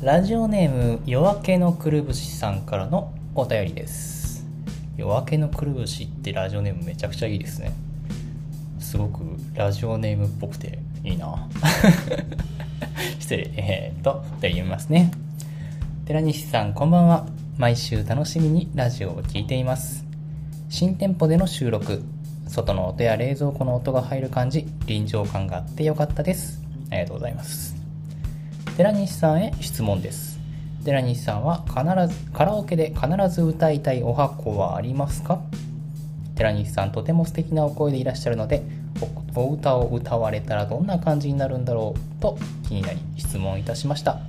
ラジオネーム夜明けのくるぶしさんからのお便りです。夜明けのくるぶしってラジオネームめちゃくちゃいいですね。すごくラジオネームっぽくていいな。失礼。えー、っとで読みますね。寺西さんこんばんは。毎週楽しみにラジオを聴いています。新店舗での収録。外の音や冷蔵庫の音が入る感じ。臨場感があってよかったです。ありがとうございます。寺西さんへ質問です。寺西さんは必ずカラオケで必ず歌いたいお箱はありますか？寺西さんとても素敵なお声でいらっしゃるのでお歌を歌われたらどんな感じになるんだろうと気になり質問いたしました。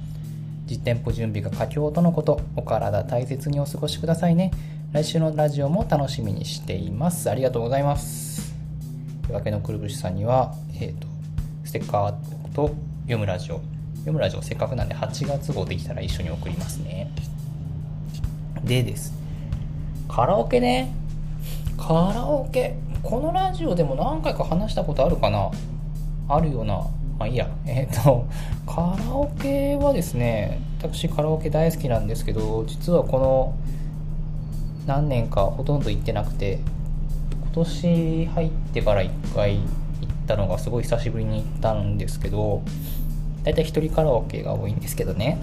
実店舗準備が佳境とのことお体大切にお過ごしくださいね。来週のラジオも楽しみにしています。ありがとうございます。夜明けのくるぶしさんには、えーと、ステッカーと読むラジオ読むラジオせっかくなんで8月号できたら一緒に送りますね。でです。カラオケね。カラオケ。このラジオでも何回か話したことあるかな。あるような。まあいいや。えっ、ー、とカラオケはですね私カラオケ大好きなんですけど実はこの何年かほとんど行ってなくて今年入ってから1回行ったのがすごい久しぶりに行ったんですけど大体一人カラオケが多いんですけどね。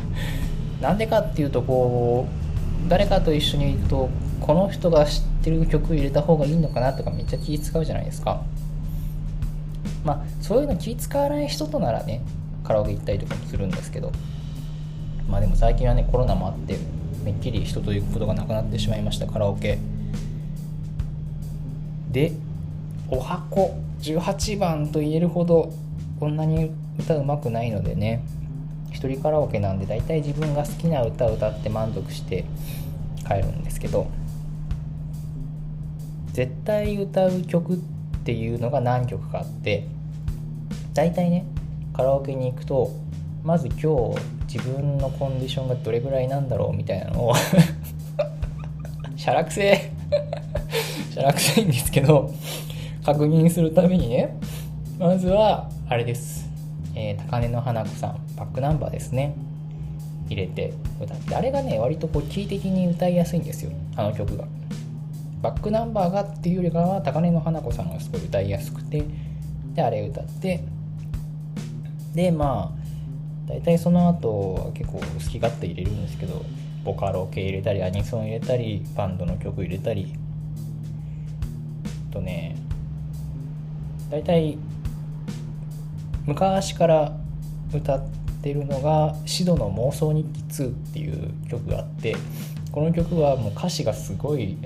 なんでかっていうとこう誰かと一緒に行くとこの人が知ってる曲入れた方がいいのかなとかめっちゃ気使うじゃないですか。まあそういうの気使わない人とならねカラオケ行ったりとかもするんですけど。まあでも最近はねコロナもあってめっきり人と行くことがなくなってしまいましたカラオケ。でお箱18番と言えるほどこんなに歌うまくないのでね。一人カラオケなんで大体自分が好きな歌を歌って満足して帰るんですけど。絶対歌う曲っていうのが何曲かあって大体ねカラオケに行くとまず今日自分のコンディションがどれぐらいなんだろうみたいなのをしゃらくせしゃらくせいんですけど確認するためにね。まずはあれです、えー、高根の花子さんバックナンバーですね。入れて歌って。あれがね割とこうキー的に歌いやすいんですよ。あの曲が。バックナンバーがっていうよりかは高根の花子さんがすごい歌いやすくてであれ歌って。でまあ大体その後は結構好き勝手入れるんですけどボカロ系入れたりアニソン入れたりバンドの曲入れたり。とね大体昔から歌ってるのが「シドの妄想日記2」っていう曲があってこの曲はもう歌詞がすごい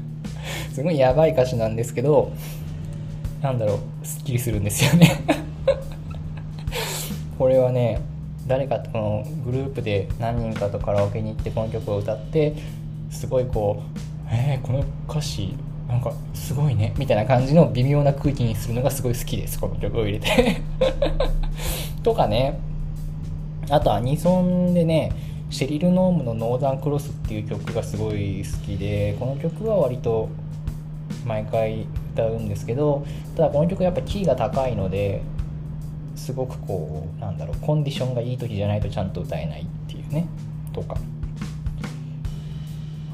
すごいやばい歌詞なんですけどなんだろうすっきりするんですよね。これはね誰かとこのグループで何人かとカラオケに行ってこの曲を歌ってすごいこう「えー、この歌詞なんかすごいね」みたいな感じの微妙な空気にするのがすごい好きですこの曲を入れて。とかね。あとアニソンでねシェリル・ノームの「ノーザンクロス」っていう曲がすごい好きでこの曲は割と毎回歌うんですけどただこの曲やっぱキーが高いのですごくこうなんだろうコンディションがいい時じゃないとちゃんと歌えないっていうね。とか。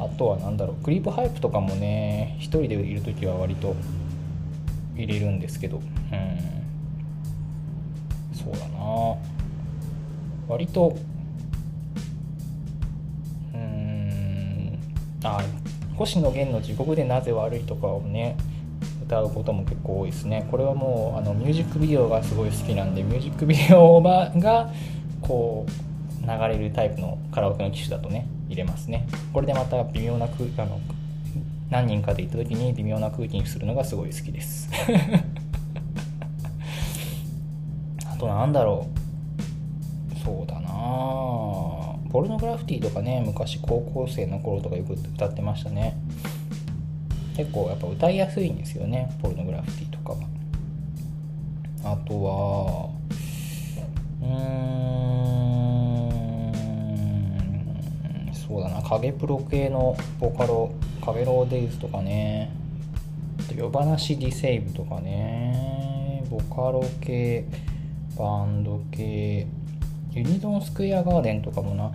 あとは何だろうクリープハイプとかもね一人でいる時は割と入れるんですけどうん。そうだな。割とうん。あ星野源の「地獄でなぜ悪い」とかをね歌うことも結構多いですね。これはもうあのミュージックビデオがすごい好きなんでミュージックビデオがこう流れるタイプのカラオケの機種だとね入れますね。これでまた微妙な空あの何人かで行った時に微妙な空気にするのがすごい好きです。あとなんだろう。そうだなポルノグラフィティとかね昔高校生の頃とかよく歌ってましたね。結構やっぱ歌いやすいんですよねポルノグラフィティとかは。あとは影プロ系のボカロ影ローデイズとかね。夜話ディセイブとかね。ボカロ系バンド系。ユニドンスクエアガーデンとかもな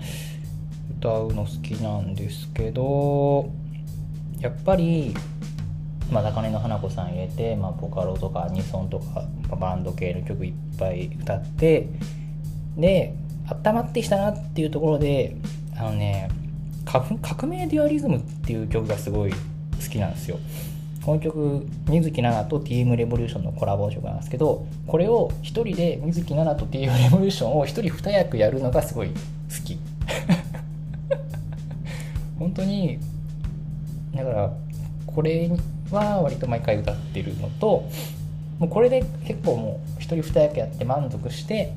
歌うの好きなんですけどやっぱりまあ、高根の花子さん入れて、まあ、ボカロとかアニソンとか、まあ、バンド系の曲いっぱい歌ってで温まってきたなっていうところであのね革命デュアリズムっていう曲がすごい好きなんですよ。この曲水木奈々と TM レボリューションのコラボ曲なんですけどこれを1人で水木奈々と TM レボリューションを1人2役やるのがすごい好き。本当にだからこれは割と毎回歌ってるのともうこれで結構もう1人2役やって満足して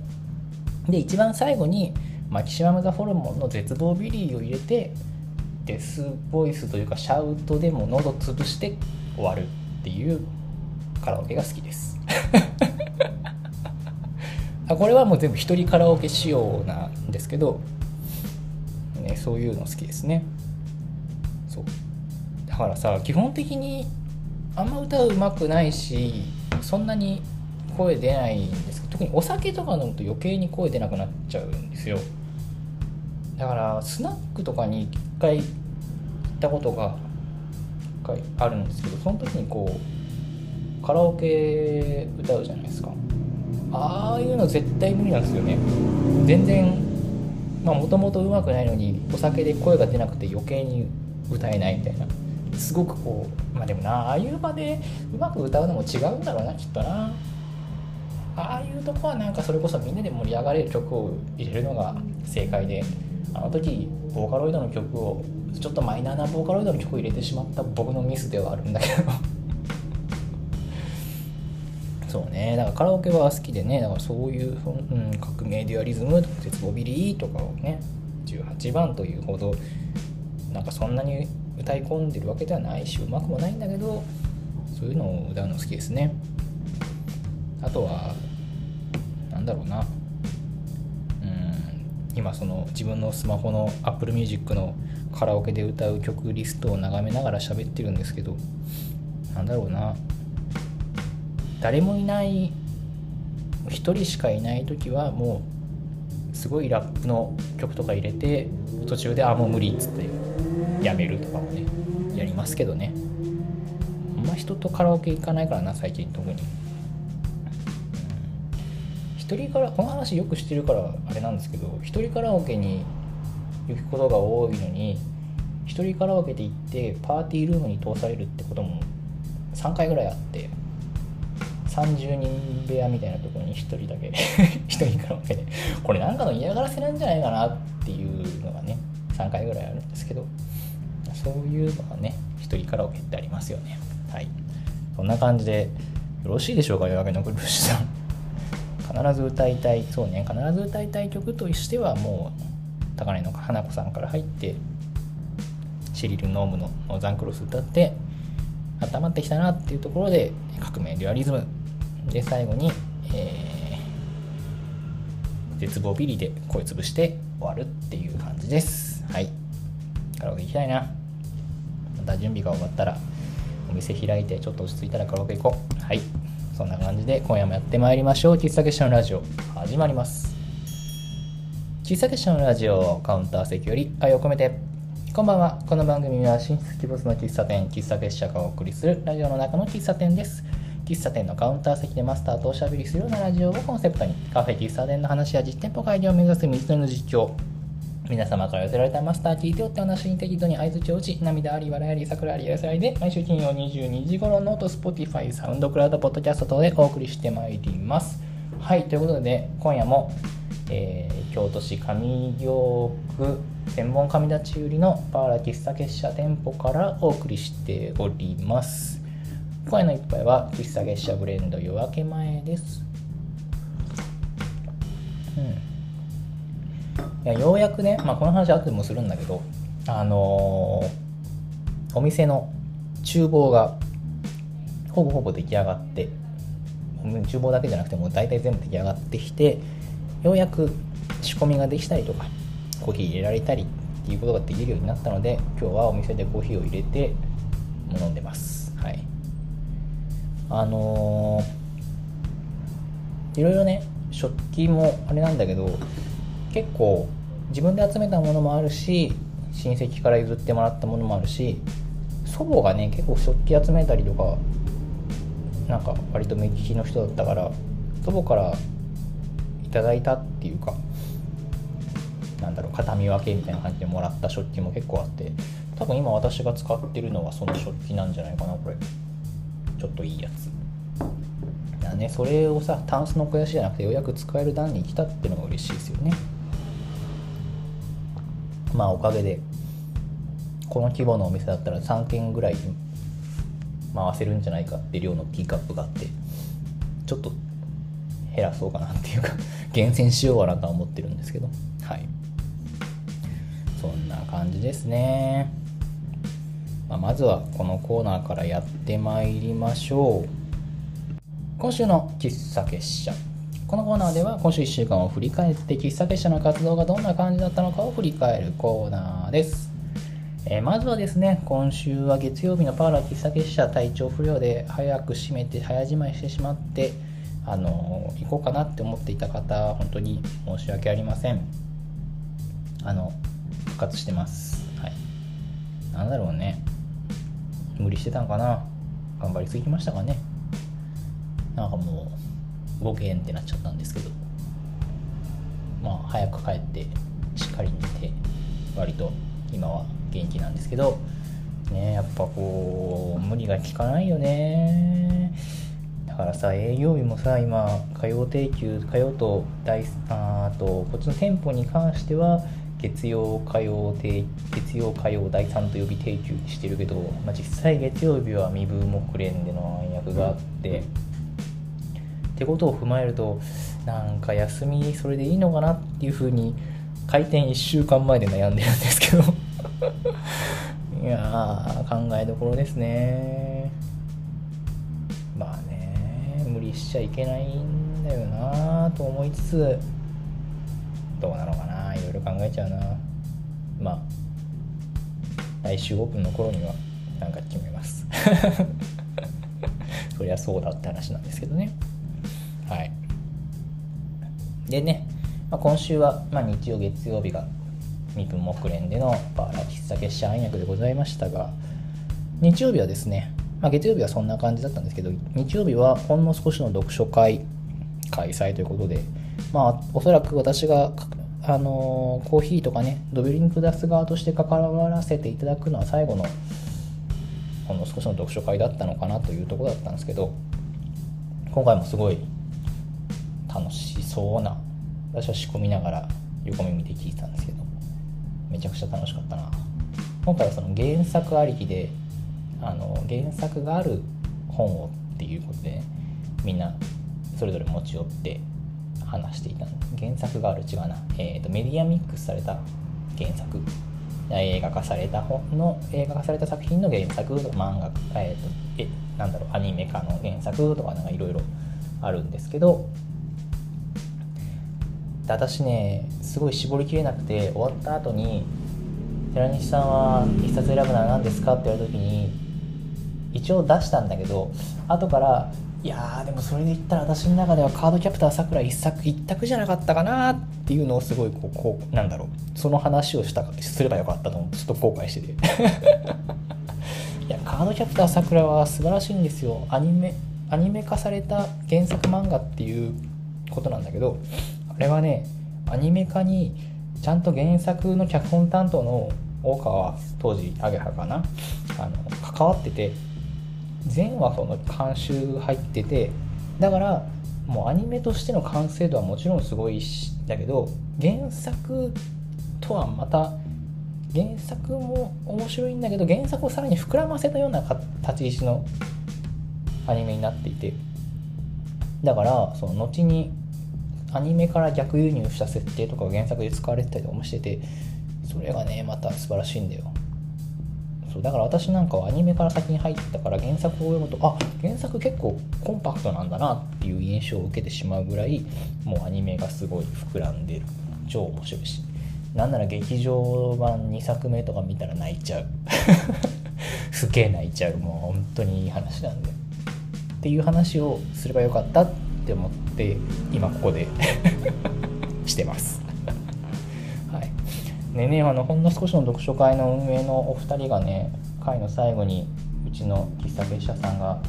で一番最後にマキシマム・ザ・ホルモンの絶望ビリーを入れてデスボイスというかシャウトでも喉潰して終わるっていうカラオケが好きです。これはもう全部一人カラオケ仕様なんですけど、ね、そういうの好きですね。そう。だからさ基本的にあんま歌うまくないしそんなに声出ないんですけど特にお酒とか飲むと余計に声出なくなっちゃうんですよ。だからスナックとかに一回行ったことが一回あるんですけどその時にこうカラオケ歌うじゃないですか。ああいうの絶対無理なんですよね。全然まあもともと上手くないのにお酒で声が出なくて余計に歌えないみたいな。すごくこうまあでもなああいう場でうまく歌うのも違うんだろうなきっとな。ああいうとこはなんかそれこそみんなで盛り上がれる曲を入れるのが正解で。あの時ボーカロイドの曲をちょっとマイナーなボーカロイドの曲を入れてしまった僕のミスではあるんだけど。そうね。だからカラオケは好きでねだからそういう、うん、革命デュアリズムとか絶望ビリーとかをね18番というほどなんかそんなに歌い込んでるわけではないしうまくもないんだけどそういうのを歌うの好きですね。あとはなんだろうな。今その自分のスマホの Apple Music のカラオケで歌う曲リストを眺めながら喋ってるんですけどなんだろうな。誰もいない1人しかいない時はもうすごいラップの曲とか入れて途中であもう無理っつってやめるとかもねやりますけどね。あんま人とカラオケ行かないからな最近特に、一人からこの話よくしてるからあれなんですけど一人カラオケに行くことが多いのに一人カラオケで行ってパーティールームに通されるってことも3回ぐらいあって30人部屋みたいなところに1人だけ 1人カラオケで。これなんかの嫌がらせなんじゃないかなっていうのがね3回ぐらいあるんですけどそういうのがね一人カラオケってありますよね。はい。そんな感じでよろしいでしょうか夜明けのくるぶしさん。必ず歌いたいそうね必ず歌いたい曲としてはもう高根の花子さんから入ってシリル・ノームの「ザンクロス」歌って温まってきたなっていうところで革命デュアリズムで最後に、えー、絶望ビリで声潰して終わるっていう感じです。はい。カラオケ行きたいな。また準備が終わったらお店開いてちょっと落ち着いたらカラオケ行こう。はい。そんな感じで今夜もやってまいりましょう。喫茶結社のラジオ始まります。喫茶結社のラジオカウンター席より愛を込めて。こんばんは。この番組は神出鬼没の喫茶店喫茶結社がお送りするラジオの中の喫茶店です。喫茶店のカウンター席でマスターとおしゃべりするようなラジオをコンセプトにカフェ喫茶店の話や実店舗開業を目指す道のりの実況。皆様から寄せられたマスター聞いてよって話に適度に相槌打ち、涙あり、笑いあり、桜あり、野菜で、毎週金曜22時頃 note、Spotify、 SoundCloud、ポッドキャスト等でお送りしてまいります。はい、ということで、今夜も、えー、京都市上京区専門上立ち売りのパーラ喫茶結社店舗からお送りしております。今夜の一杯は喫茶結社ブレンド夜明け前です。うんいやようやくね、まあ、この話後でもするんだけどあのー、お店の厨房がほぼほぼ出来上がって厨房だけじゃなくても大体全部出来上がってきてようやく仕込みができたりとかコーヒー入れられたりっていうことができるようになったので今日はお店でコーヒーを入れて飲んでます。はい。あのー、いろいろね食器もあれなんだけど結構自分で集めたものもあるし親戚から譲ってもらったものもあるし祖母がね結構食器集めたりとかなんか割と目利きの人だったから祖母からいただいたっていうかなんだろう形見分けみたいな感じでもらった食器も結構あって多分今私が使ってるのはその食器なんじゃないかなこれ。ちょっといいやつ。だねそれをさタンスの肥やしじゃなくてようやく使える段に来たっていうのが嬉しいですよね。まあおかげでこの規模のお店だったら3軒ぐらい回せるんじゃないかって量のティーカップがあってちょっと減らそうかなっていうか 厳選しようかなとは思ってるんですけどはい。そんな感じですね、まあ、まずはこのコーナーからやってまいりましょう。今週の喫茶結社。このコーナーでは今週1週間を振り返って喫茶結社の活動がどんな感じだったのかを振り返るコーナーですえー、まずはですね、今週は月曜日のパーラー喫茶結社体調不良で早く閉めて早じまいしてしまって、あのー、行こうかなって思っていた方、本当に申し訳ありません。あの、復活してます。はい。なんだろうね。無理してたんかな。頑張りすぎましたかね。なんかもう、ご機嫌ってなっちゃったんですけど、まあ、早く帰って、しっかり寝て、割と今は元気なんですけど。ねやっぱこう無理が効かないよね。だからさ営業日もさ今火曜定休火曜と大あとこっちの店舗に関しては月曜火曜定月曜火曜第3土曜日定休にしてるけど、まあ、実際月曜日は身分木蓮での暗躍があって。ってことを踏まえるとなんか休みそれでいいのかなっていうふうに開店1週間前で悩んでるんですけど。いや考えどころですね。まあね無理しちゃいけないんだよなと思いつつどうなのかないろいろ考えちゃうな。まあ来週オープンの頃にはなんか決めます。そりゃそうだって話なんですけどね。はい。でね、まあ、今週は、まあ、日曜月曜日が身分木蓮でのバーラ喫茶結社暗躍でございましたが日曜日はですね、まあ、月曜日はそんな感じだったんですけど日曜日はほんの少しの読書会開催ということでまあおそらく私があのー、コーヒーとかねドビュリンク出す側として関わらせていただくのは最後のほんの少しの読書会だったのかなというとこだったんですけど今回もすごい楽しそうな私は仕込みながら横耳で聞いてたんですけどめちゃくちゃ楽しかったな。今回はその原作ありきであの原作がある本をっていうことでみんなそれぞれ持ち寄って話していた原作がある違うな、えーと、メディアミックスされた原作。映画化された本の映画化された作品の原作とか漫画、えーと、えなんだろうアニメ化の原作とかなんかいろいろあるんですけどで私ねすごい絞りきれなくて終わった後に「寺西さんは一冊選ぶなら何ですか?」って言われた時に一応出したんだけど後からいやでもそれで言ったら私の中ではカードキャプターさくら一作一択じゃなかったかなっていうのをすごいこうこうなんだろうその話をしたかすればよかったと思ってちょっと後悔してて いやカードキャプターさくらは素晴らしいんですよアニメアニメ化された原作漫画っていうことなんだけどれはねアニメ化にちゃんと原作の脚本担当の大川当時アゲハかな？あの関わってて全話その監修入っててだからもうアニメとしての完成度はもちろんすごいしだけど原作とはまた原作も面白いんだけど原作をさらに膨らませたような立ち位置のアニメになっていてだからその後にアニメから逆輸入した設定とかが原作で使われてたりとかもしててそれがねまた素晴らしいんだよ。そうだから私なんかはアニメから先に入ったから原作を読むとあ原作結構コンパクトなんだなっていう印象を受けてしまうぐらいもうアニメがすごい膨らんでる。超面白いし。なんなら劇場版2作目とか見たら泣いちゃう。すげえ泣いちゃう。もう本当にいい話なんで。っていう話をすればよかったって思って今ここで してます。でねあのほんの少しの読書会の運営のお二人がね会の最後にうちの喫茶結社さんが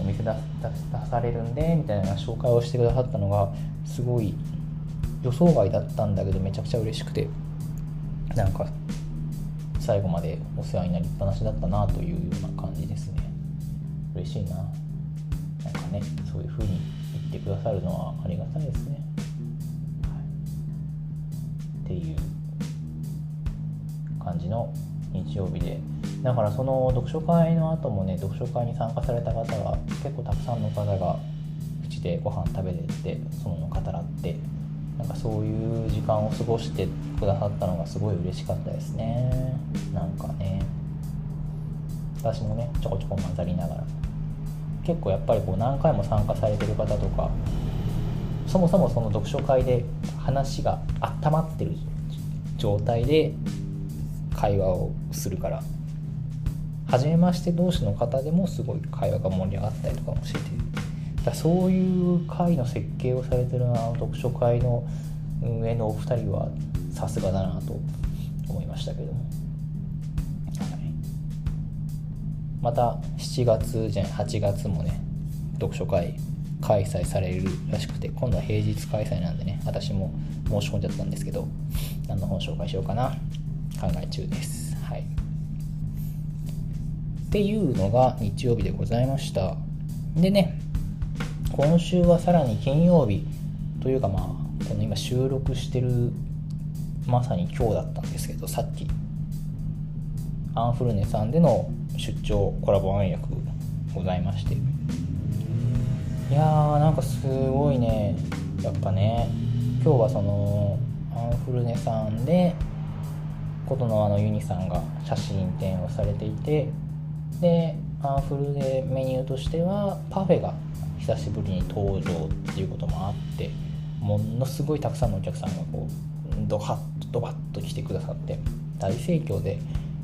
お店出出されるんでみたいな紹介をしてくださったのがすごい予想外だったんだけどめちゃくちゃ嬉しくてなんか最後までお世話になりっぱなしだったなというような感じですね。嬉しいな。なんかねそういう風にってくださるのはありがたいですね、はい、っていう感じの日曜日で。だからその読書会の後もね読書会に参加された方が結構たくさんの方がうちでご飯食べれてその語らってなんかそういう時間を過ごしてくださったのがすごい嬉しかったですね。なんかね。私もねちょこちょこ混ざりながら結構やっぱりこう何回も参加されてる方とかそもそもその読書会で話が温まってる状態で会話をするから初めまして同士の方でもすごい会話が盛り上がったりとかもしてだそういう会の設計をされてるな読書会の運営のお二人はさすがだなと思いましたけども、また7月じゃない8月もね読書会開催されるらしくて今度は平日開催なんでね私も申し込んじゃったんですけど何の本紹介しようかな考え中です。はい。っていうのが日曜日でございました。でね今週はさらに金曜日というかまあこの今収録してるまさに今日だったんですけどさっき。アンフルネさんでの出張コラボ暗躍ございまして。いやーなんかすごいね。やっぱね今日はそのアンフルネさんで琴のあのユニさんが写真展をされていてでアンフルでメニューとしてはパフェが久しぶりに登場っていうこともあってものすごいたくさんのお客さんがこうドハッとドバッと来てくださって大盛況で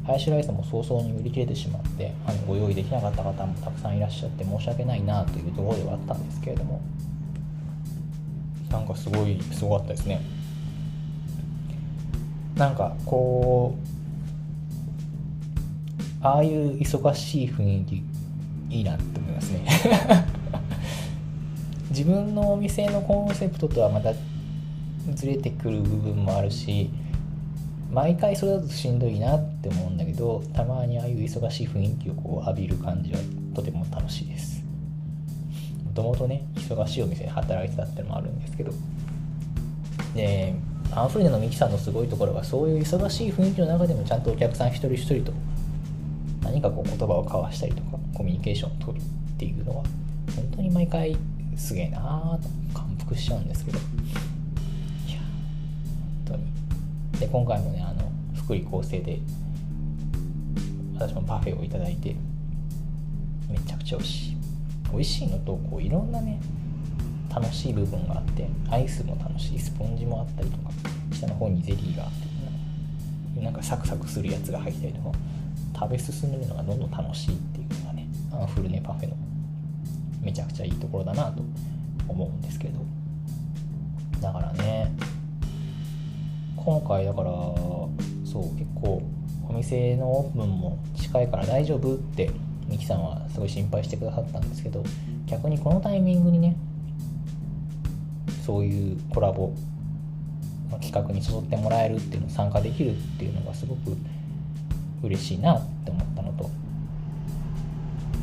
ハヤシライスも早々に売り切れてしまってあのご用意できなかった方もたくさんいらっしゃって申し訳ないなというところではあったんですけれども。なんかすごいすごかったですね。なんかこうああいう忙しい雰囲気いいなって思いますね。自分のお店のコンセプトとはまたずれてくる部分もあるし毎回それだとしんどいなって思うんだけどたまにああいう忙しい雰囲気をこう浴びる感じはとても楽しいです。もともとね忙しいお店で働いてたってのもあるんですけど。でアンフルネのミキさんのすごいところはそういう忙しい雰囲気の中でもちゃんとお客さん一人一人と何かこう言葉を交わしたりとかコミュニケーションを取るっていうのは本当に毎回すげえなーと感服しちゃうんですけど。で今回もねあの福利厚生で私もパフェをいただいてめちゃくちゃ美味しい。美味しいのとこういろんなね楽しい部分があってアイスも楽しいスポンジもあったりとか下の方にゼリーがあってなんかサクサクするやつが入ったりとか食べ進めるのがどんどん楽しいっていうのがねあのフルネパフェのめちゃくちゃいいところだなと思うんですけど。だからね今回だからそう結構お店のオープンも近いから大丈夫ってミキさんはすごい心配してくださったんですけど逆にこのタイミングにねそういうコラボの企画に誘ってもらえるっていうの参加できるっていうのがすごく嬉しいなって思ったのとやっ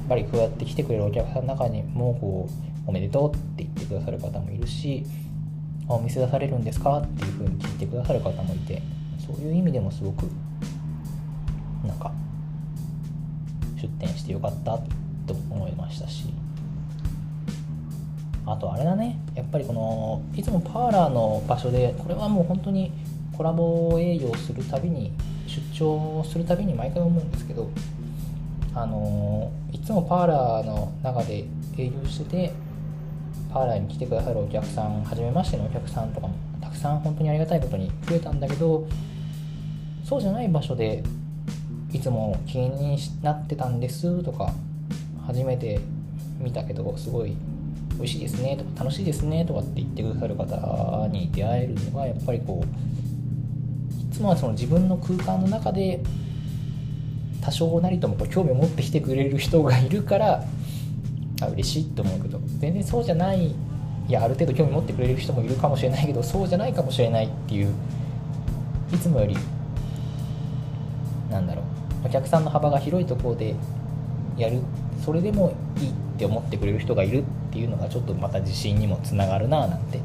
ぱりこうやって来てくれるお客さんの中にもこうおめでとうって言ってくださる方もいるしお店出されるんですか？っていうふうに聞いてくださる方もいてそういう意味でもすごくなんか出店してよかったと思いましたし。あとあれだね。やっぱりこのいつもパーラーの場所でこれはもう本当にコラボ営業するたびに出張するたびに毎回思うんですけどあのいつもパーラーの中で営業しててパーラーに来てくださるお客さん初めましてのお客さんとかもたくさん本当にありがたいことに増えたんだけどそうじゃない場所でいつも気になってたんですとか初めて見たけどすごい美味しいですねとか楽しいですねとかって言ってくださる方に出会えるのがやっぱりこういつもはその自分の空間の中で多少なりともこう興味を持ってきてくれる人がいるからあ嬉しいと思うけど全然そうじゃないいやある程度興味持ってくれる人もいるかもしれないけどそうじゃないかもしれないっていういつもよりなんだろうお客さんの幅が広いところでやるそれでもいいって思ってくれる人がいるっていうのがちょっとまた自信にもつながるなぁなんて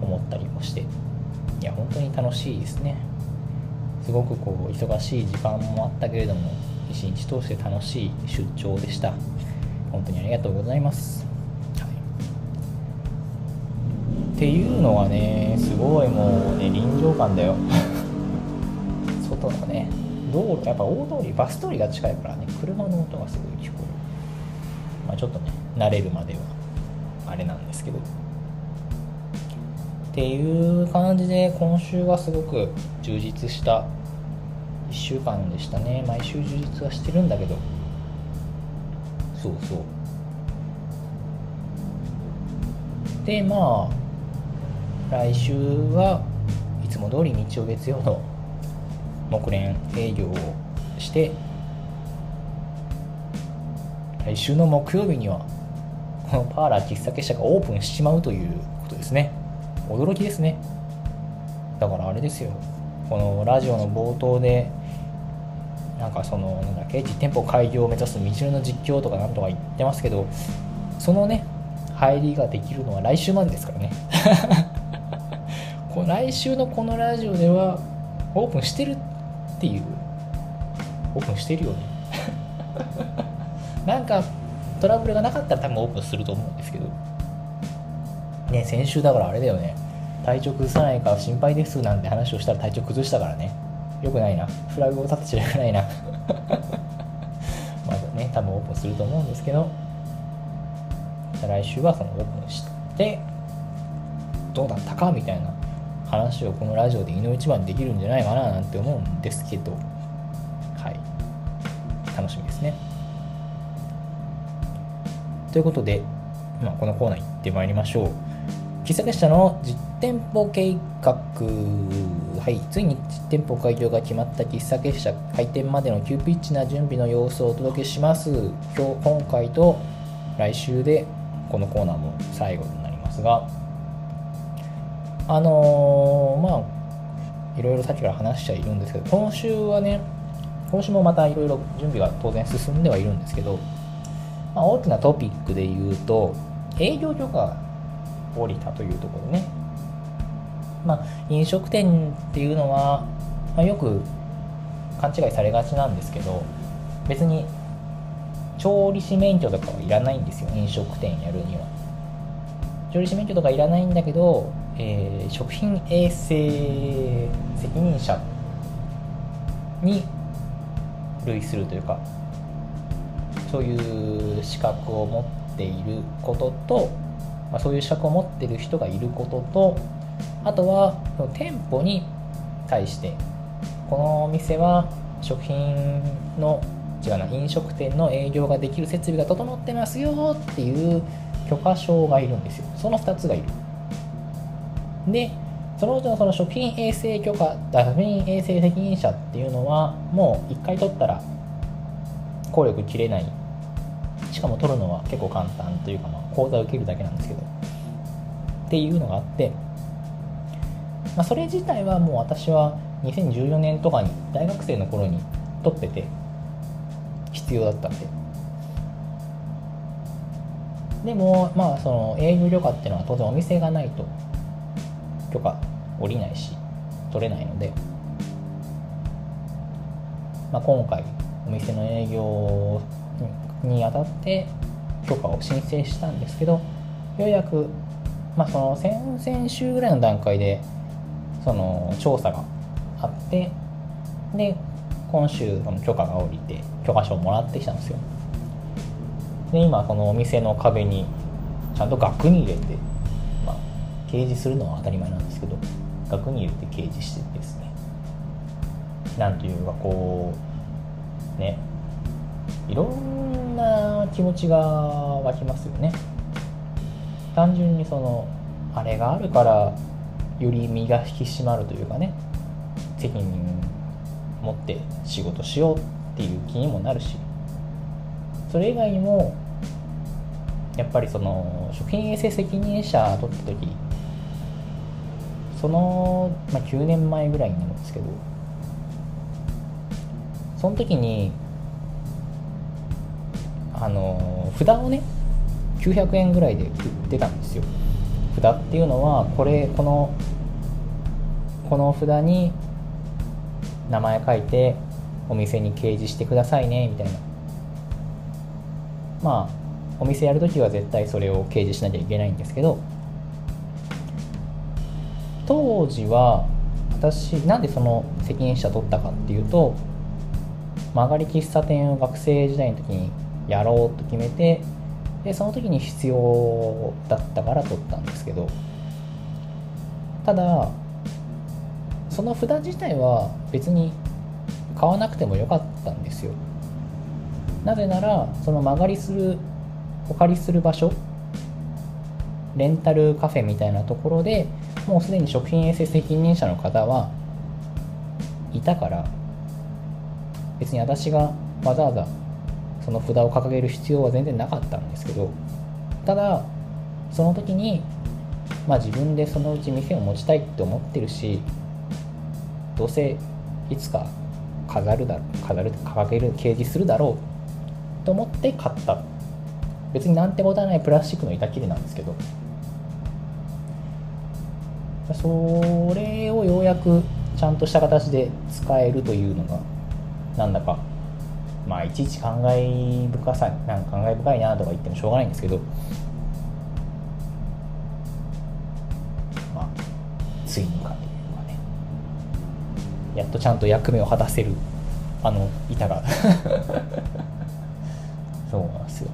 思ったりもしていや本当に楽しいですね。すごくこう忙しい時間もあったけれども一日通して楽しい出張でした。本当にありがとうございます、はい、っていうのはねすごいもうね臨場感だよ。外のね道路やっぱ大通りバス通りが近いからね車の音がすごい聞こえる、まあ、ちょっとね慣れるまではあれなんですけど。っていう感じで今週はすごく充実した1週間でしたね。毎週充実はしてるんだけど。そうそう。でまあ来週はいつも通り日曜月曜の木蓮営業をして来週の木曜日にはこのパーラー喫茶結社がオープンしちまうということですね。驚きですね。だからあれですよ。このラジオの冒頭でなんかそのなんだっけ実店舗開業を目指す道の実況とかなんとか言ってますけどそのね入りができるのは来週までですからね。来週のこのラジオではオープンしてるっていう。オープンしてるよね。なんかトラブルがなかったら多分オープンすると思うんですけど。ね先週だからあれだよね。体調崩さないか心配ですなんて話をしたら体調崩したからね。よくないな。フラグを立てちゃよくないな。まずね多分オープンすると思うんですけど。来週はそのオープンしてどうだったかみたいな話をこのラジオで胃の一番できるんじゃないかななんて思うんですけど。はい。楽しみですね。ということで、まあ、このコーナー行ってまいりましょう。喫茶結社の実店舗計画。はいついに店舗開業が決まった喫茶結社開店までの急ピッチな準備の様子をお届けします。今日今回と来週でこのコーナーも最後になりますがあのー、まあいろいろさっきから話しちゃいるんですけど今週はね今週もまたいろいろ準備が当然進んではいるんですけど、まあ、大きなトピックで言うと営業許可が下りたというところね。まあ飲食店っていうのは、まあ、よく勘違いされがちなんですけど別に調理師免許とかはいらないんですよ飲食店やるには。調理師免許とかいらないんだけどえー、食品衛生責任者に類するというかそういう資格を持っていることと、まあ、そういう資格を持っている人がいることとあとは店舗に対してこのお店は食品の違うな飲食店の営業ができる設備が整ってますよっていう許可証がいるんですよ。その2つがいる。でそのうちのその食品衛生許可食品衛生責任者っていうのはもう1回取ったら効力切れない。しかも取るのは結構簡単というかまあ講座を受けるだけなんですけど。っていうのがあって、まあ、それ自体はもう私は2014年とかに大学生の頃に取ってて必要だったんで。でもまあその営業許可っていうのは当然お店がないと許可下りないし取れないので、まあ、今回お店の営業にあたって許可を申請したんですけどようやく、まあ、その先々週ぐらいの段階でその調査があってで今週その許可が下りて許可証をもらってきたんですよ。で今そのお店の壁にちゃんと額に入れてま掲示するのは当たり前なんですけど額に入れて掲示してですね。なんというかこうねいろんな気持ちが湧きますよね。単純にそのあれがあるからより身が引き締まるというかね責任持って仕事しようっていう気にもなるしそれ以外にもやっぱりその食品衛生責任者取った時その、まあ、9年前ぐらいになるんですけどその時にあの札をね900円ぐらいで売ってたんですよ。札っていうのはこれこのこの札に名前書いてお店に掲示してくださいねみたいな。まあお店やるときは絶対それを掲示しなきゃいけないんですけど当時は私なんでその責任者取ったかっていうと曲がり喫茶店を学生時代の時にやろうと決めてでその時に必要だったから取ったんですけどただその札自体は別に買わなくてもよかったんですよ。なぜならその間借りするお借りする場所レンタルカフェみたいなところでもうすでに食品衛生責任者の方はいたから別に私がわざわざその札を掲げる必要は全然なかったんですけどただその時にまあ自分でそのうち店を持ちたいって思ってるしどうせいつか飾るだ飾る掲げる掲示するだろうと思って買った。別になんてことはないプラスチックの板切れなんですけど。それをようやくちゃんとした形で使えるというのがなんだかまあいちいち感慨深さなんか感慨深いなとか言ってもしょうがないんですけど。とちゃんと役目を果たせるあの板が。そうなんですよ。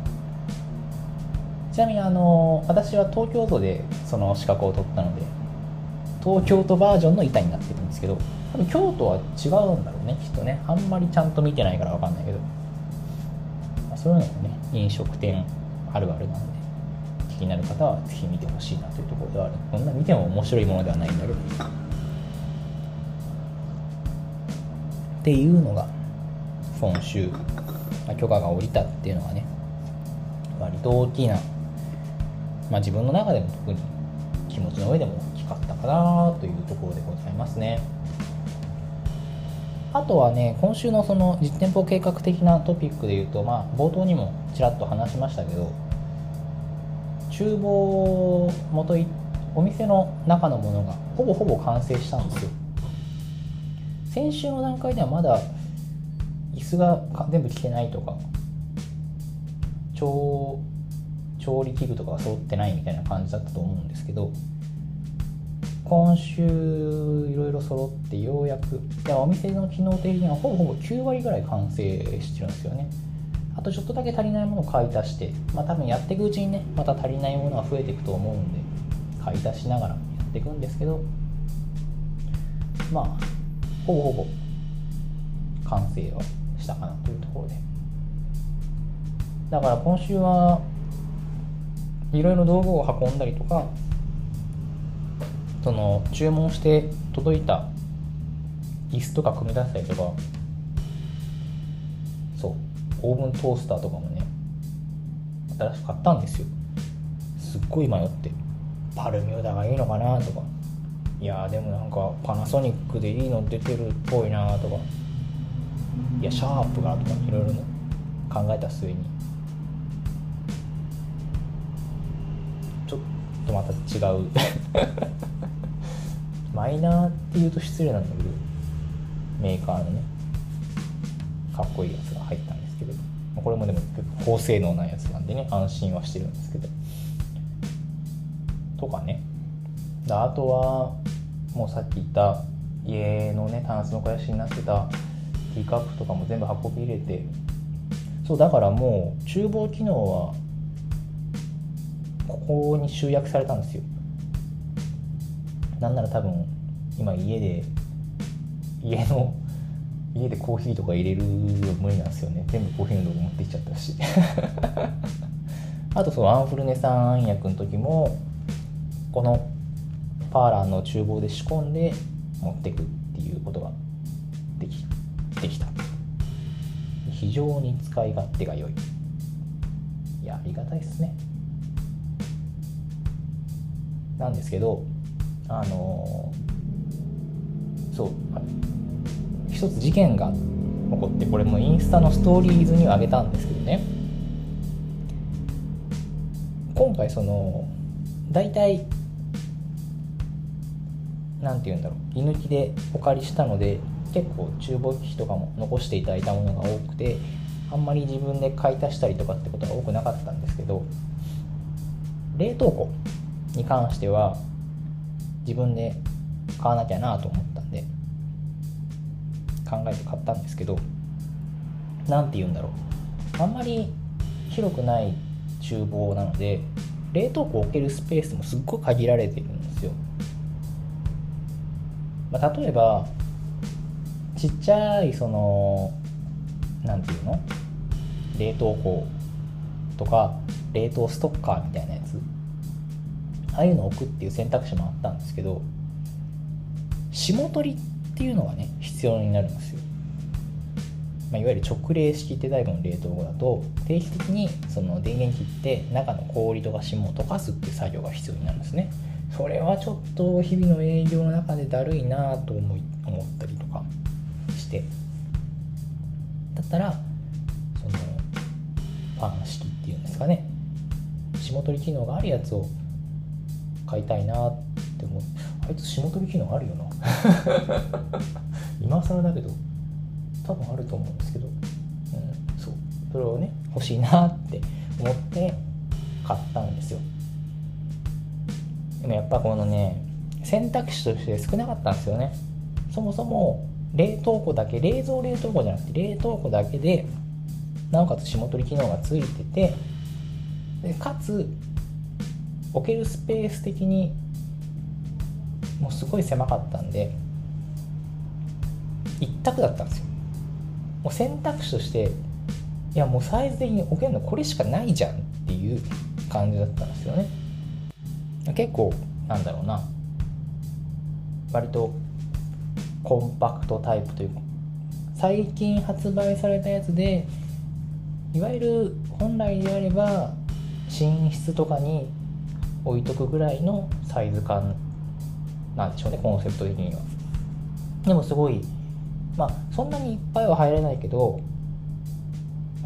ちなみにあの私は東京都でその資格を取ったので東京都バージョンの板になってるんですけど多分京都は違うんだろうねきっとね。あんまりちゃんと見てないから分かんないけど、ま、そういうのもね飲食店あるあるなので気になる方はぜひ見てほしいなというところではある。こんな見ても面白いものではないんだけど。っていうのが今週、まあ、許可が下りたっていうのがね割と大きな、まあ、自分の中でも特に気持ちの上でも大きかったかなというところでございますね。あとはね、今週のその実店舗計画的なトピックで言うと、まあ、冒頭にもちらっと話しましたけど、厨房元お店の中のものがほぼほぼ完成したんですよ。先週の段階ではまだ椅子が全部来てないとか、調調理器具とかが揃ってないみたいな感じだったと思うんですけど、今週いろいろ揃ってようやくでお店の機能的にはほぼほぼ9割ぐらい完成してるんですよね。あとちょっとだけ足りないものを買い足してまあ多分やっていくうちにねまた足りないものは増えていくと思うんで買い足しながらやっていくんですけどまあほぼほぼ完成はしたかなというところで。だから今週はいろいろ道具を運んだりとかその注文して届いた椅子とか組み出したりとかそうオーブントースターとかもね新しく買ったんですよ。すっごい迷って。パルミューダがいいのかなとか。いやでもなんかパナソニックでいいの出てるっぽいなとか。いやシャープがとかいろいろ考えた末に。ちょっとまた違う。マイナーっていうと失礼なんだけどメーカーのねかっこいいやつが入ったんですけど。これもでも高性能なやつなんでね安心はしてるんですけど。とかねあとはもうさっき言った家のねタンスの肥やしになってたティーカップとかも全部運び入れてそうだからもう厨房機能はここに集約されたんですよ。なんなら多分今家で家の家でコーヒーとか入れるの無理なんですよね。全部コーヒーの道具持ってきちゃったし。あとそのアンフルネさん暗躍の時もこのパーラーの厨房で仕込んで持ってくっていうことができできた。非常に使い勝手が良い。いやありがたいですね。なんですけどあのそう一つ事件が起こってこれもインスタのストーリーズにはあげたんですけどね。今回その大体なんて言うんだろう。居抜きでお借りしたので結構厨房機器とかも残していただいたものが多くてあんまり自分で買い足したりとかってことが多くなかったんですけど冷凍庫に関しては自分で買わなきゃなと思ったんで考えて買ったんですけど何て言うんだろう。あんまり広くない厨房なので冷凍庫置けるスペースもすっごい限られてるん、例えばちっちゃいその何て言うの？冷凍庫とか冷凍ストッカーみたいなやつ。ああいうのを置くっていう選択肢もあったんですけど霜取りっていうのがね必要になるんですよ、まあ、いわゆる直冷式ってタイプの冷凍庫だと定期的にその電源切って中の氷とか霜を溶かすっていう作業が必要になるんですね。それはちょっと日々の営業の中でだるいなと思い思ったりとかして。だったらそのファン式っていうんですかね。霜取り機能があるやつを買いたいなって思ってあいつ霜取り機能あるよな。今更だけど多分あると思うんですけど、うん、そう。それをね欲しいなって思って買ったんですよ。でもやっぱこのね選択肢として少なかったんですよね。そもそも冷凍庫だけ冷蔵冷凍庫じゃなくて冷凍庫だけでなおかつ霜取り機能がついててでかつ置けるスペース的にもうすごい狭かったんで一択だったんですよ。もう選択肢としていやもうサイズ的に置けるのこれしかないじゃんっていう感じだったんですよね。結構なんだろうな。割とコンパクトタイプというか。最近発売されたやつでいわゆる本来であれば寝室とかに置いとくぐらいのサイズ感なんでしょうねコンセプト的には。でもすごいまあそんなにいっぱいは入れないけど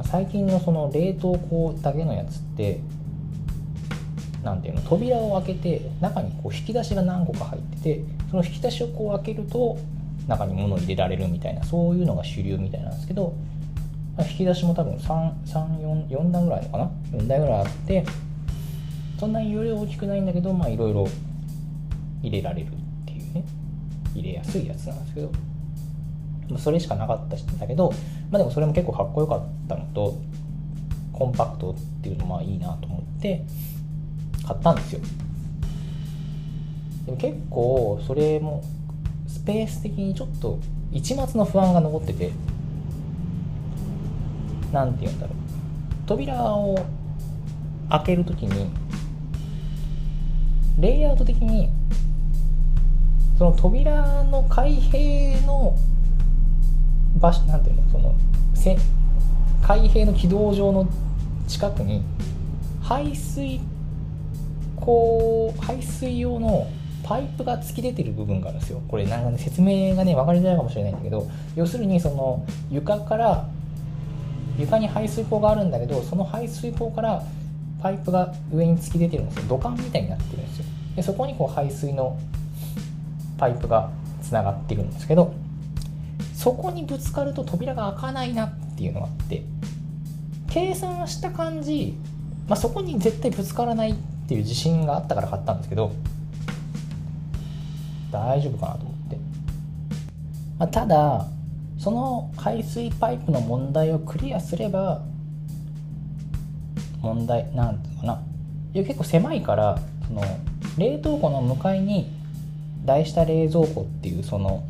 最近のその冷凍庫だけのやつって何ていうの扉を開けて中にこう引き出しが何個か入っててその引き出しをこう開けると中に物を入れられるみたいなそういうのが主流みたいなんですけど引き出しも多分344段ぐらいのかな4台ぐらいあってそんなに容量大きくないんだけどまあいろいろ入れられるっていうね入れやすいやつなんですけどそれしかなかったんだけど、まあ、でもそれも結構かっこよかったのとコンパクトっていうのもいいなと思って買ったんですよ。でも結構それもスペース的にちょっと一末の不安が残ってて何て言うんだろう。扉を開ける時にレイアウト的にその扉の開閉の場所なんていうのその開閉の軌道上の近くに排水口排水用のパイプが突き出てる部分があるんですよ。これなんか、ね、説明がね分かりづらいかもしれないんだけど要するにその床から床に排水口があるんだけどその排水口からパイプが上に突き出てるんですよ。土管みたいになってるんですよ。でそこにこう排水のパイプがつながってるんですけどそこにぶつかると扉が開かないなっていうのがあって計算した感じ、まあ、そこに絶対ぶつからないっていう自信があったから買ったんですけど大丈夫かなと思って、まあ、ただその排水パイプの問題をクリアすれば問題なんていうかな。結構狭いからその冷凍庫の向かいに台下冷蔵庫っていうその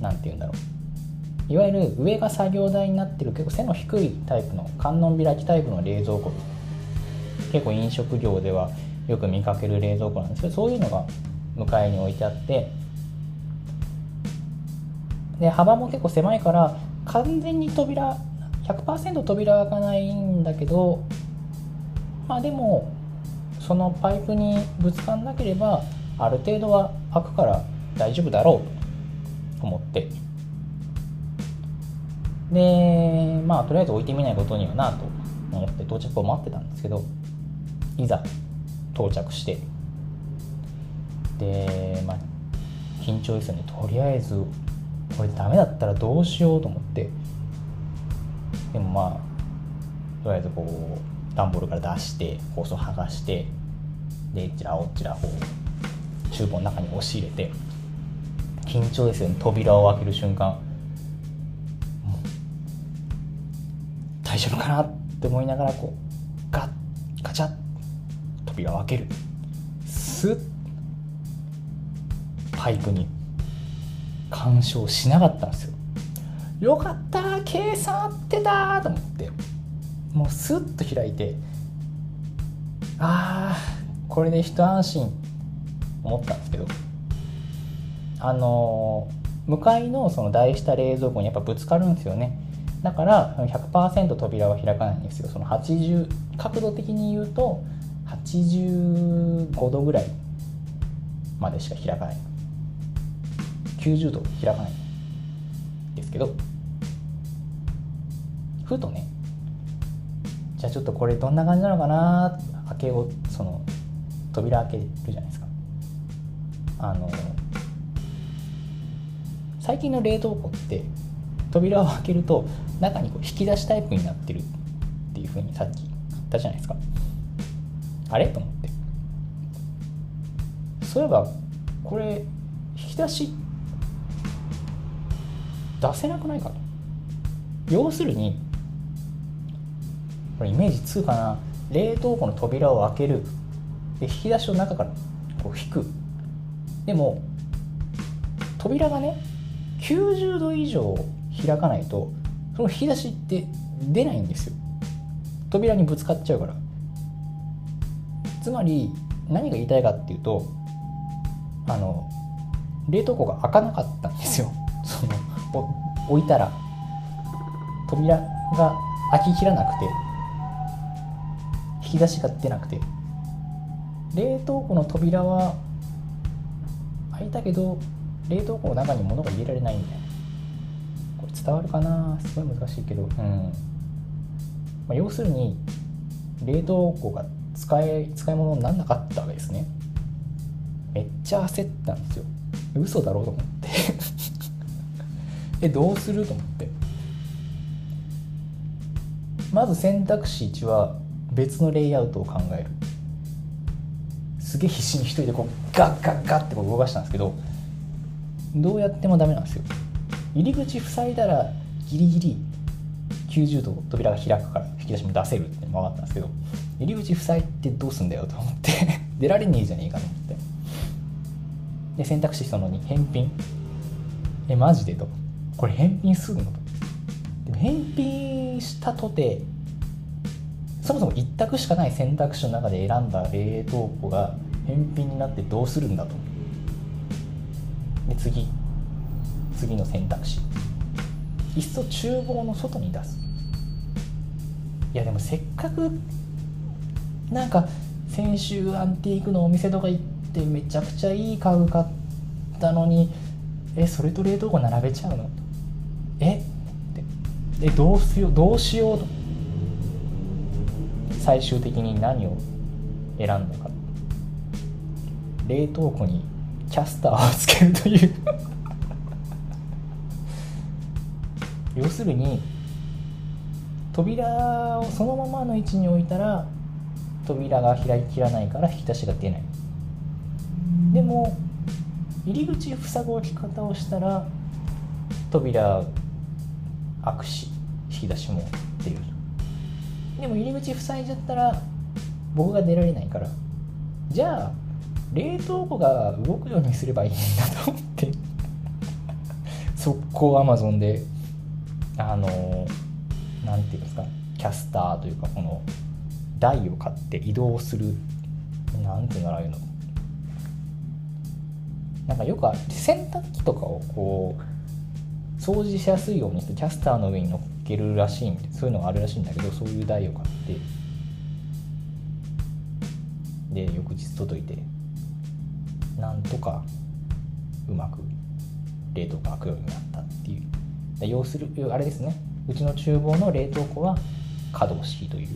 何て言うんだろう。いわゆる上が作業台になってる結構背の低いタイプの観音開きタイプの冷蔵庫。結構飲食業ではよく見かける冷蔵庫なんですけどそういうのが向かいに置いてあってで幅も結構狭いから完全に扉100%扉開かないんだけどまあでもそのパイプにぶつかんなければある程度は開くから大丈夫だろうと思って。でまあとりあえず置いてみないことにはなと思って到着を待ってたんですけどいざ到着して。でまあ緊張ですよね。とりあえずこれダメだったらどうしようと思って。でもまあとりあえずこう段ボールから出して包装剥がしてでちらおっちらこう厨房の中に押し入れて。緊張ですよね。扉を開ける瞬間。大丈夫かなって思いながらこうガッガチャッ扉を開ける。スッパイプに。干渉しなかったんですよ。よかった計算合ってたと思って。もうスッと開いて。ああこれで一安心思ったんですけど。あの向かいのその台下冷蔵庫にやっぱぶつかるんですよね。だから100%扉は開かないんですよ。その80角度的に言うと85度ぐらいまでしか開かない。90度開かないですけどふとねじゃあちょっとこれどんな感じなのかな開けをその扉開けるじゃないですか。あの最近の冷凍庫って扉を開けると中にこう引き出しタイプになってるっていうふうにさっき言ったじゃないですか。あれ？と思って。そういえばこれ引き出し出せなくないかと。要するにこれイメージ2かな。冷凍庫の扉を開ける。で引き出しを中からこう引く。でも扉がね90度以上開かないとその引き出しって出ないんですよ。扉にぶつかっちゃうから。つまり何が言いたいかっていうとあの冷凍庫が開かなかったんですよ。その置いたら。扉が開ききらなくて。引き出しが出なくて。冷凍庫の扉は開いたけど冷凍庫の中に物が入れられないみたいな。これ伝わるかな？すごい難しいけど。うん、まあ、要するに冷凍庫が使え使い物にならなかったわけですね。めっちゃ焦ったんですよ。嘘だろうと思って。えどうすると思って。まず選択肢1は別のレイアウトを考える。すげえ必死に一人でこうガッガッガッってこう動かしたんですけどどうやってもダメなんですよ。入り口塞いだらギリギリ90度扉が開くから引き出しも出せるって分かったんですけど入り口塞いでどうすんだよと思って出られねえじゃねえかと思って。で選択肢その2返品。えマジでと。これ返品するのと。でも返品したとてそもそも一択しかない選択肢の中で選んだ冷凍庫が返品になってどうするんだと。で次。次の選択肢。いっそ厨房の外に出す。いやでもせっかくなんか先週アンティークのお店とか行ってめちゃくちゃいい家具買ったのにえそれと冷凍庫並べちゃうの？え？って。えどうしよう？どうしようと。最終的に何を選んだか。冷凍庫にキャスターをつけるという。要するに扉をそのままの位置に置いたら扉が開ききらないから引き出しが出ない。でも入り口塞ぐ置き方をしたら扉開くし引き出しも出るでも入り口塞いじゃったら僕が出られないから。じゃあ冷凍庫が動くようにすればいいんだと思って。速攻アマゾンであの何て言うんですかキャスターというかこの台を買って移動する何て言うんだろういうの。なんかよく洗濯機とかをこう掃除しやすいようにしてキャスターの上に乗っけるらしいんでそういうのがあるらしいんだけどそういう台を買ってで翌日届いてなんとかうまく冷凍庫開くようになったっていう。要するあれですね。うちの厨房の冷凍庫は可動式という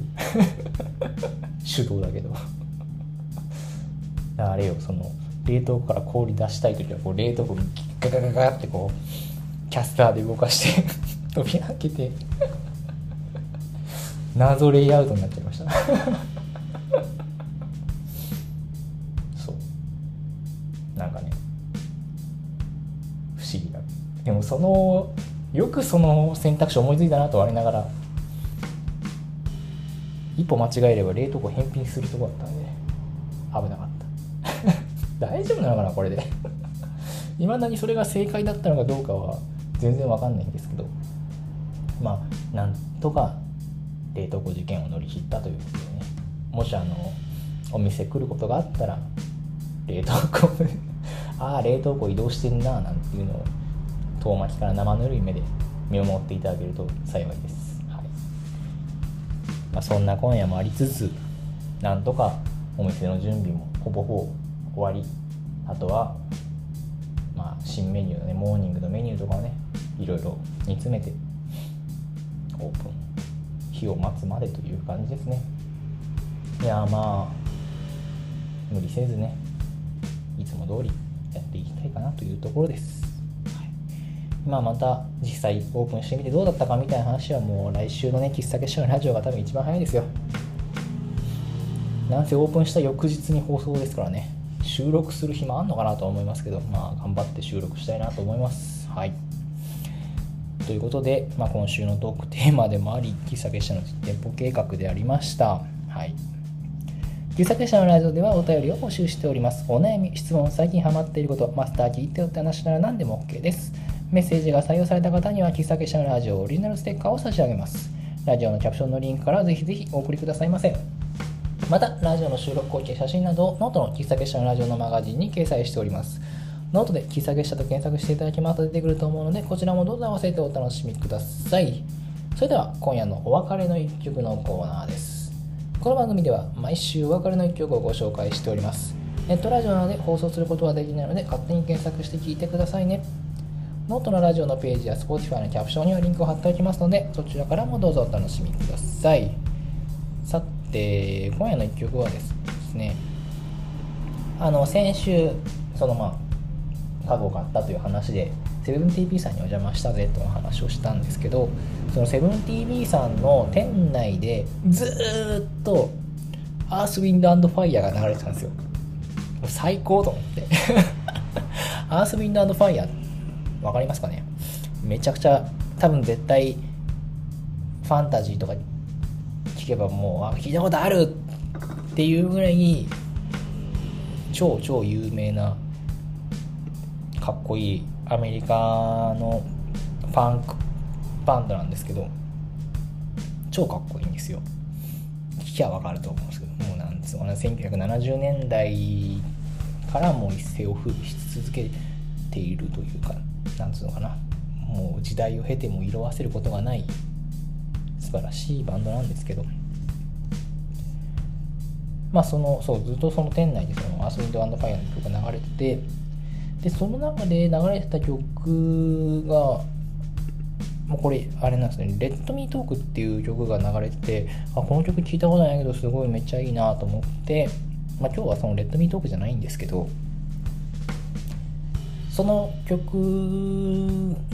手動だけどあれよその冷凍庫から氷出したい時はこう冷凍庫にガガガガってこうキャスターで動かして飛び開けて謎レイアウトになっちゃいましたそうなんかね不思議だでもそのよくその選択肢思いついたなと我ながら一歩間違えれば冷凍庫返品するとこだったんで。危なかった。大丈夫なのかなこれで。いまだにそれが正解だったのかどうかは全然わかんないんですけど。まあなんとか冷凍庫事件を乗り切ったということでね。もしあのお店来ることがあったら冷凍庫 ああ冷凍庫移動してんななんていうのを遠巻きから生ぬるい目で見守っていただけると幸いです、まあ、そんな今夜もありつつなんとかお店の準備もほぼほぼ終わりあとはまあ新メニューのねモーニングのメニューとかをねいろいろ煮詰めてオープン日を待つまでという感じですね。いやまあ無理せずねいつも通りやっていきたいかなというところです。まあ、また実際オープンしてみてどうだったかみたいな話はもう来週のね喫茶結社のラジオが多分一番早いですよ。なんせオープンした翌日に放送ですからね。収録する暇あんのかなと思いますけどまあ頑張って収録したいなと思います。はい。ということで、まあ、今週のトークテーマでもあり喫茶結社の実店舗計画でありました。はい。喫茶結社のラジオではお便りを募集しております。お悩み質問最近ハマっていることマスター聞いてよって話なら何でも OK です。メッセージが採用された方には喫茶結社のラジオオリジナルステッカーを差し上げます。ラジオのキャプションのリンクからぜひぜひお送りくださいませ。またラジオの収録光景写真などをノートの喫茶結社のラジオのマガジンに掲載しております。ノートで喫茶結社と検索していただきますと出てくると思うのでこちらもどうぞ合わせてお楽しみください。それでは今夜のお別れの一曲のコーナーです。この番組では毎週お別れの一曲をご紹介しております。ネットラジオなので放送することはできないので勝手に検索して聴いてくださいね。ノートのラジオのページや Spotify のキャプションにはリンクを貼っておきますので、そちらからもどうぞお楽しみください。さて、今夜の1曲はですね、あの、先週、そのまあ、家具を買ったという話で、セブン t v さんにお邪魔したぜという話をしたんですけど、そのセブン t v さんの店内でずっと、アースウィンドアンドファイヤーが流れてたんですよ。最高と思って。アースウィンドファイヤー分かりますかね？めちゃくちゃ多分絶対ファンタジーとか聞けばもうあ聞いたことある！っていうぐらい超超有名なかっこいいアメリカのファンクバンドなんですけど超かっこいいんですよ。聞きゃ分かると思うんですけどもうなんつうの1970年代からもう一世を風靡し続けているというかなんつうのかな。もう時代を経ても色あせることがない。素晴らしいバンドなんですけど。まあそのそうずっとその店内でそのアースウィンドファイアの曲が流れてて。でその中で流れてた曲がもうこれあれなんですね「レッドミートークっていう曲が流れてて。あこの曲聴いたことないけどすごいめっちゃいいなと思って。まあ今日はそのレッドミートークじゃないんですけど。その曲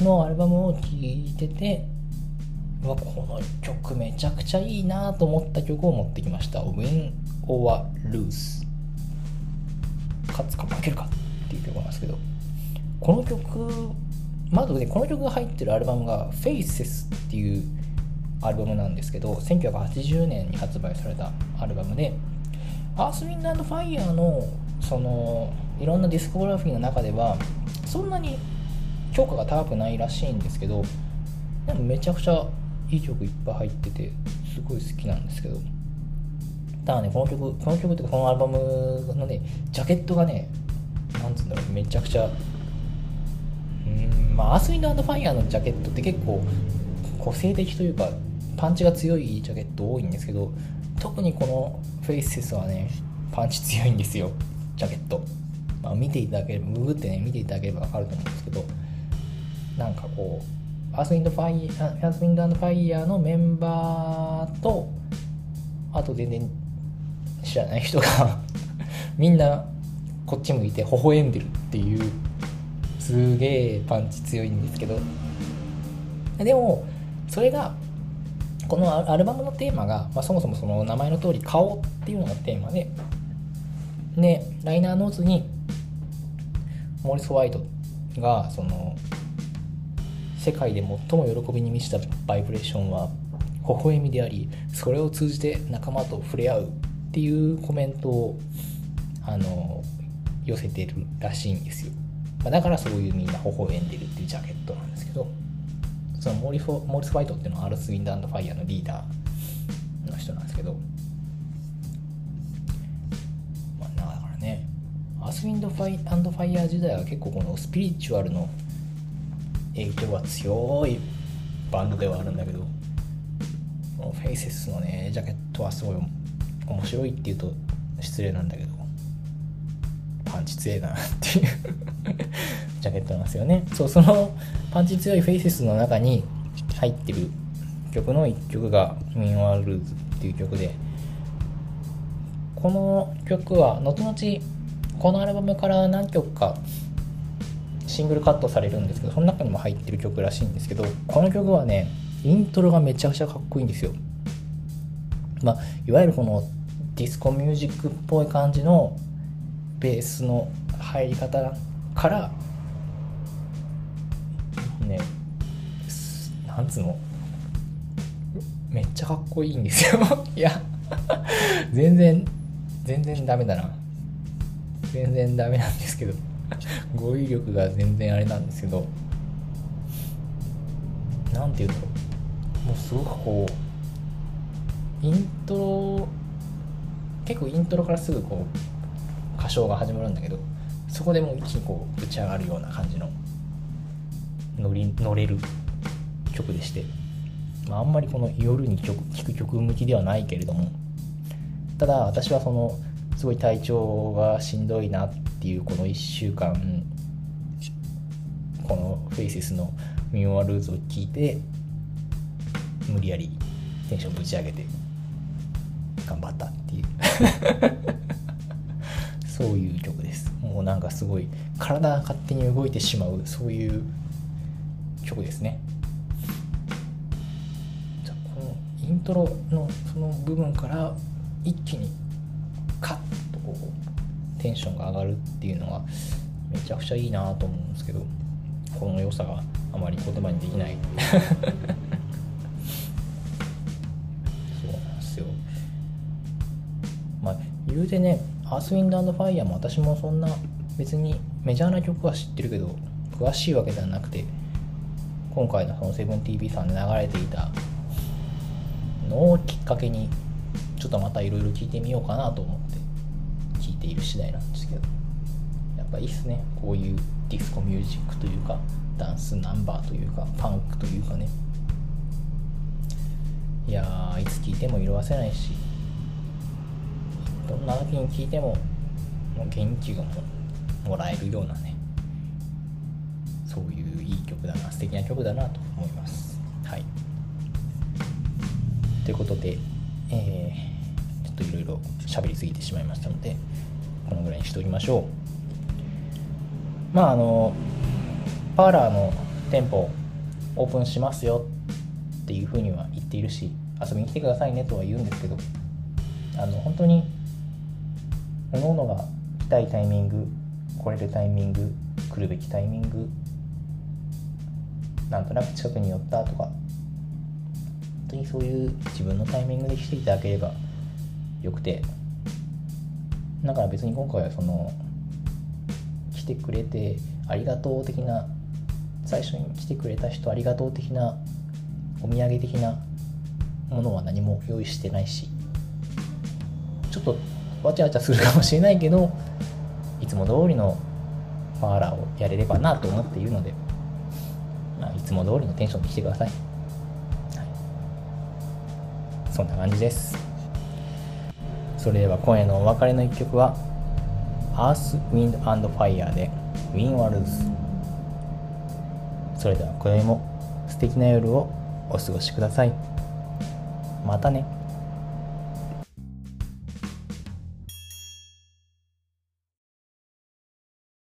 のアルバムを聴いててわこの曲めちゃくちゃいいなと思った曲を持ってきました。Win or Lose 勝つか負けるかっていう曲なんですけど。この曲まずねこの曲が入ってるアルバムが Faces っていうアルバムなんですけど1980年に発売されたアルバムでアースウィンドファイヤーのそのいろんなディスコグラフィーの中ではそんなに評価が高くないらしいんですけどでもめちゃくちゃいい曲いっぱい入っててすごい好きなんですけど。ただねこの曲この曲っていうかこのアルバムのねジャケットがねなんつうんだろうめちゃくちゃうんまあ、アースウィンドファイヤーのジャケットって結構個性的というかパンチが強いジャケット多いんですけど特にこのフェイスセスはねパンチ強いんですよジャケット、まあ、見ていただければググってね見ていただければ分かると思うんですけどなんかこうアースウィンドファイアースウィンドファイヤーのメンバーとあと全然知らない人が みんなこっち向いて微笑んでるっていうすげえパンチ強いんですけど。でもそれがこのアルバムのテーマが、まあ、そもそもその名前の通り顔っていうのがテーマで。でライナーノーズにモーリス・ホワイトがその世界で最も喜びに満ちたバイブレーションは微笑みでありそれを通じて仲間と触れ合うっていうコメントをあの寄せてるらしいんですよ、まあ、だからそういうみんな微笑んでるっていうジャケットなんですけどそのモーリス・ホワイトっていうのはアース・ウィンド・アンド・ファイヤーのリーダーの人なんですけど、アース・ウィンド・アンド・ファイヤー時代は結構このスピリチュアルの影響が強いバンドではあるんだけどこのフェイセスのねジャケットはすごい面白いっていうと失礼なんだけどパンチ強いなっていう ジャケットなんですよね。そうそのパンチ強いフェイセスの中に入ってる曲の1曲が「 Win or Lose」っていう曲でこの曲は後々このアルバムから何曲かシングルカットされるんですけどその中にも入ってる曲らしいんですけどこの曲はねイントロがめちゃくちゃかっこいいんですよ。まあいわゆるこのディスコミュージックっぽい感じのベースの入り方からねなんつうのめっちゃかっこいいんですよ。いや全然全然ダメだな。全然ダメなんですけど。語彙力が全然あれなんですけど。何て言うのもうすごくこうイントロ結構イントロからすぐこう歌唱が始まるんだけどそこでもう一気にこう打ち上がるような感じの乗り乗れる曲でして、まあ、あんまりこの夜に聴く曲向きではないけれども。ただ私はそのすごい体調がしんどいなっていうこの1週間このフェイセスのミンワルーズを聴いて無理やりテンションぶち上げて頑張ったっていう。そういう曲です。もうなんかすごい体が勝手に動いてしまうそういう曲ですね。じゃこのイントロのその部分から一気にカッとこうテンションが上がるっていうのはめちゃくちゃいいなと思うんですけどこの良さがあまり言葉にできない。そうなんですよ。まあ言うてねアースウィンドンファイヤーも私もそんな別にメジャーな曲は知ってるけど詳しいわけではなくて今回のその 7TV さんで流れていたのをきっかけにちょっとまたいろいろ聞いてみようかなと思って聞いている次第なんですけど。やっぱいいっすね。こういうディスコミュージックというかダンスナンバーというかパンクというかね。いやいつ聴いても色あせないしどんな時に聴いてももう元気がももらえるようなねそういういい曲だな素敵な曲だなと思います。はい。ということでえー、ちょっといろいろ喋りすぎてしまいましたのでこのぐらいにしておきましょう。まああのパーラーの店舗オープンしますよっていうふうには言っているし遊びに来てくださいねとは言うんですけどあの本当に各々が来たいタイミング来れるタイミング来るべきタイミングなんとなく近くに寄ったとか本当にそういう自分のタイミングで来ていただければよくてだから別に今回はその来てくれてありがとう的な最初に来てくれた人ありがとう的なお土産的なものは何も用意してないしちょっとわちゃわちゃするかもしれないけどいつも通りのパーラーをやれればなと思っているのでまあ、いつも通りのテンションで来てください、はい、そんな感じです。それでは今夜のお別れの一曲は Earth, Wind and Fire で Win Worlds それでは今宵も素敵な夜をお過ごしください。またね。